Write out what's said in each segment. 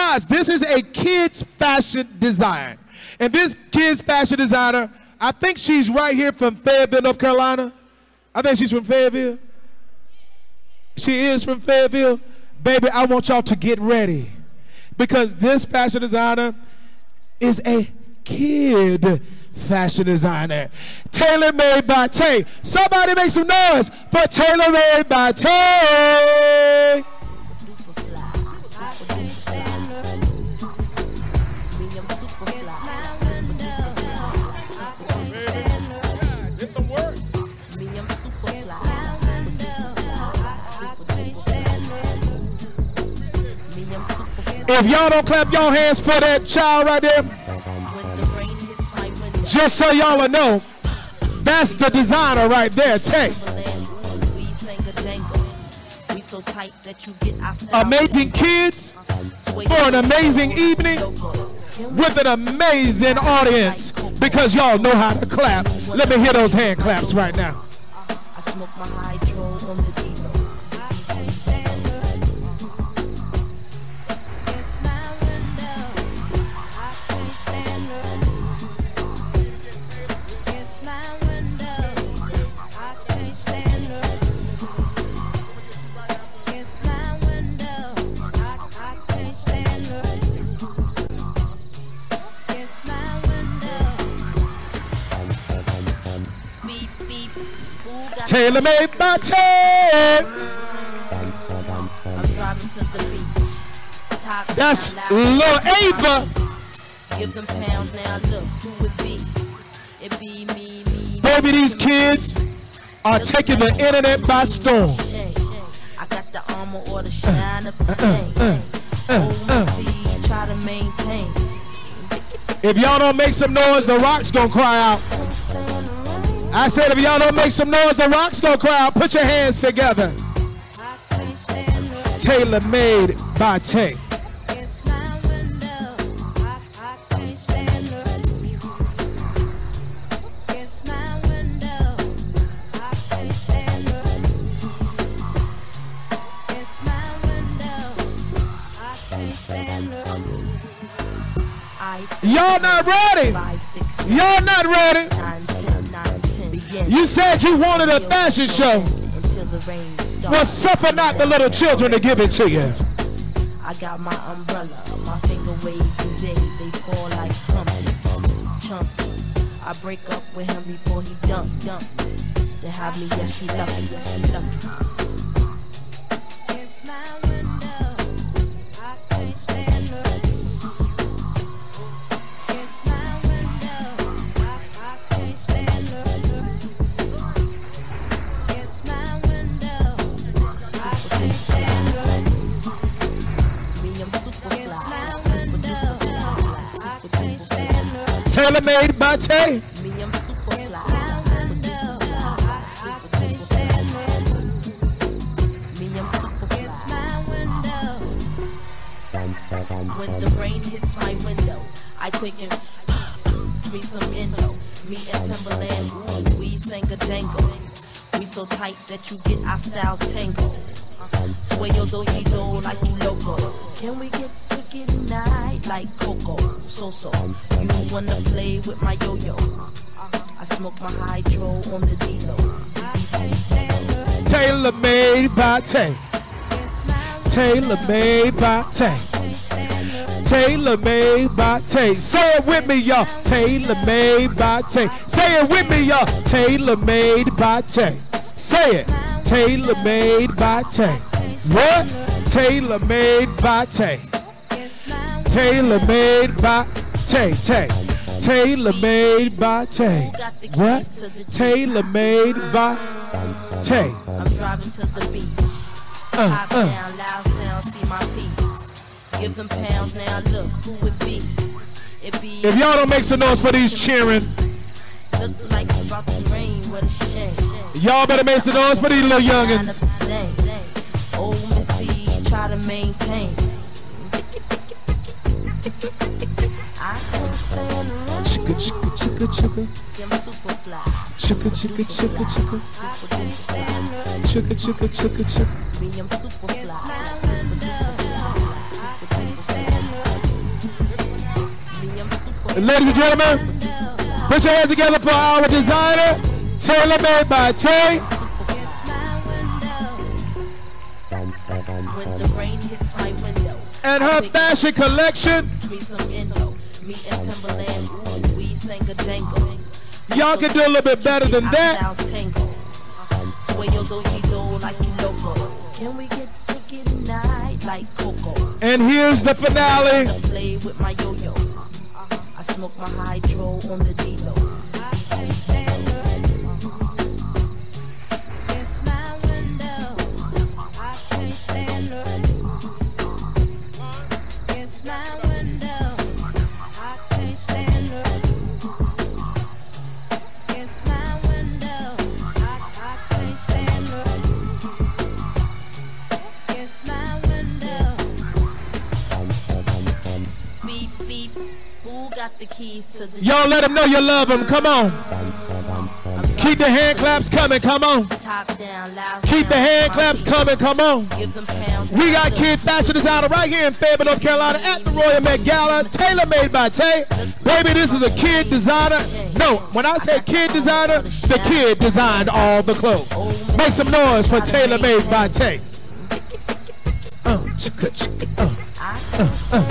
because this is a kids fashion design. And this kids fashion designer, I think she's right here from Fayetteville, North Carolina. I think she's from Fayetteville. She is from Fayetteville. Baby, I want y'all to get ready because this fashion designer is a kid fashion designer. Tailor made by Tae. Somebody make some noise for Tailor made by Tae. If y'all don't clap y'all hands for that child right there, just so y'all know, that's the designer right there, Tae. Amazing kids for an amazing evening with an amazing audience because y'all know how to clap. Let me hear those hand claps right now. Tailor made by Tae. That's Lil Ava. Give them pounds now. Look who it be. It be me, me. Baby, these kids are taking the internet by storm. I got the armor or the shine up the uh, uh, uh, Try to maintain. If y'all don't make some noise, the rock's gonna cry out. I said, if y'all don't make some noise, the rocks gonna cry out. Put your hands together. Tailor made by Tae. Y'all not ready. Y'all not ready. You said you wanted a fashion show. Well, suffer not the little children to give it to you. I got my umbrella, my finger waves today, they fall like humpy, chumpy. I break up with him before he dump, dump. To have me, yes, he lucky, yes, he lucky. Tailor made by Tae. When the rain hits my window, I take it me some endo. Me and Timbaland, we sang a jangle. We so tight that you get our styles tangled. Sway your do like you loco. Can we get wicked tonight like Coco? So so. You wanna play with my yo-yo? I smoke my hydro on the D-Lo. Made by Tae. Tailor made by Tae. Tailor made by Tae. Say it with me, y'all. Tailor made by Tae. Say it with me, y'all. Tailor made by Tae. Say it. Tailor made by Tae. What? Tailor made by Tae. Tailor made by Tae. Tae. Tailor made by Tae. What? Tailor made by Tae. I'm driving to the beach. Uh, uh. down, loud sound, see my piece. Give them pounds now, look who it be. It be if y'all don't make some noise for these cheering, look like about to rain, what a shame. Y'all better make some noise for these little youngins. Old Missy, try to maintain. Chicka chicka chicka chicka. Chicka chicka chicka chicka. Chicka Ladies and gentlemen, put your hands together for our designer, Tailor Made by Tae. And her fashion collection. Me some endo. Me and Timbaland. Ooh, we sang a jangle. Y'all can do a little bit better than that. Sway your do like you loco. Can we get ticket like Coco? And here's the finale. Play with my yo-yo. I smoke my hydro on the D-Lo. The keys to the. Y'all let them know you love them. Come on. Keep the hand claps coming. Come on. Keep the hand claps coming. Come on. We got Kid Fashion Designer right here in Fayetteville, North Carolina at the Royal Met Gala. Tailor made by Tae. Baby, this is a kid designer. No, when I say kid designer, the kid designed all the clothes. Make some noise for Tailor made by Tae uh, chicka, chicka, uh, uh, uh,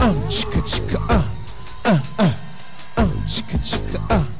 uh, chicka, chicka, uh, uh, uh, uh, chicka, chicka, uh.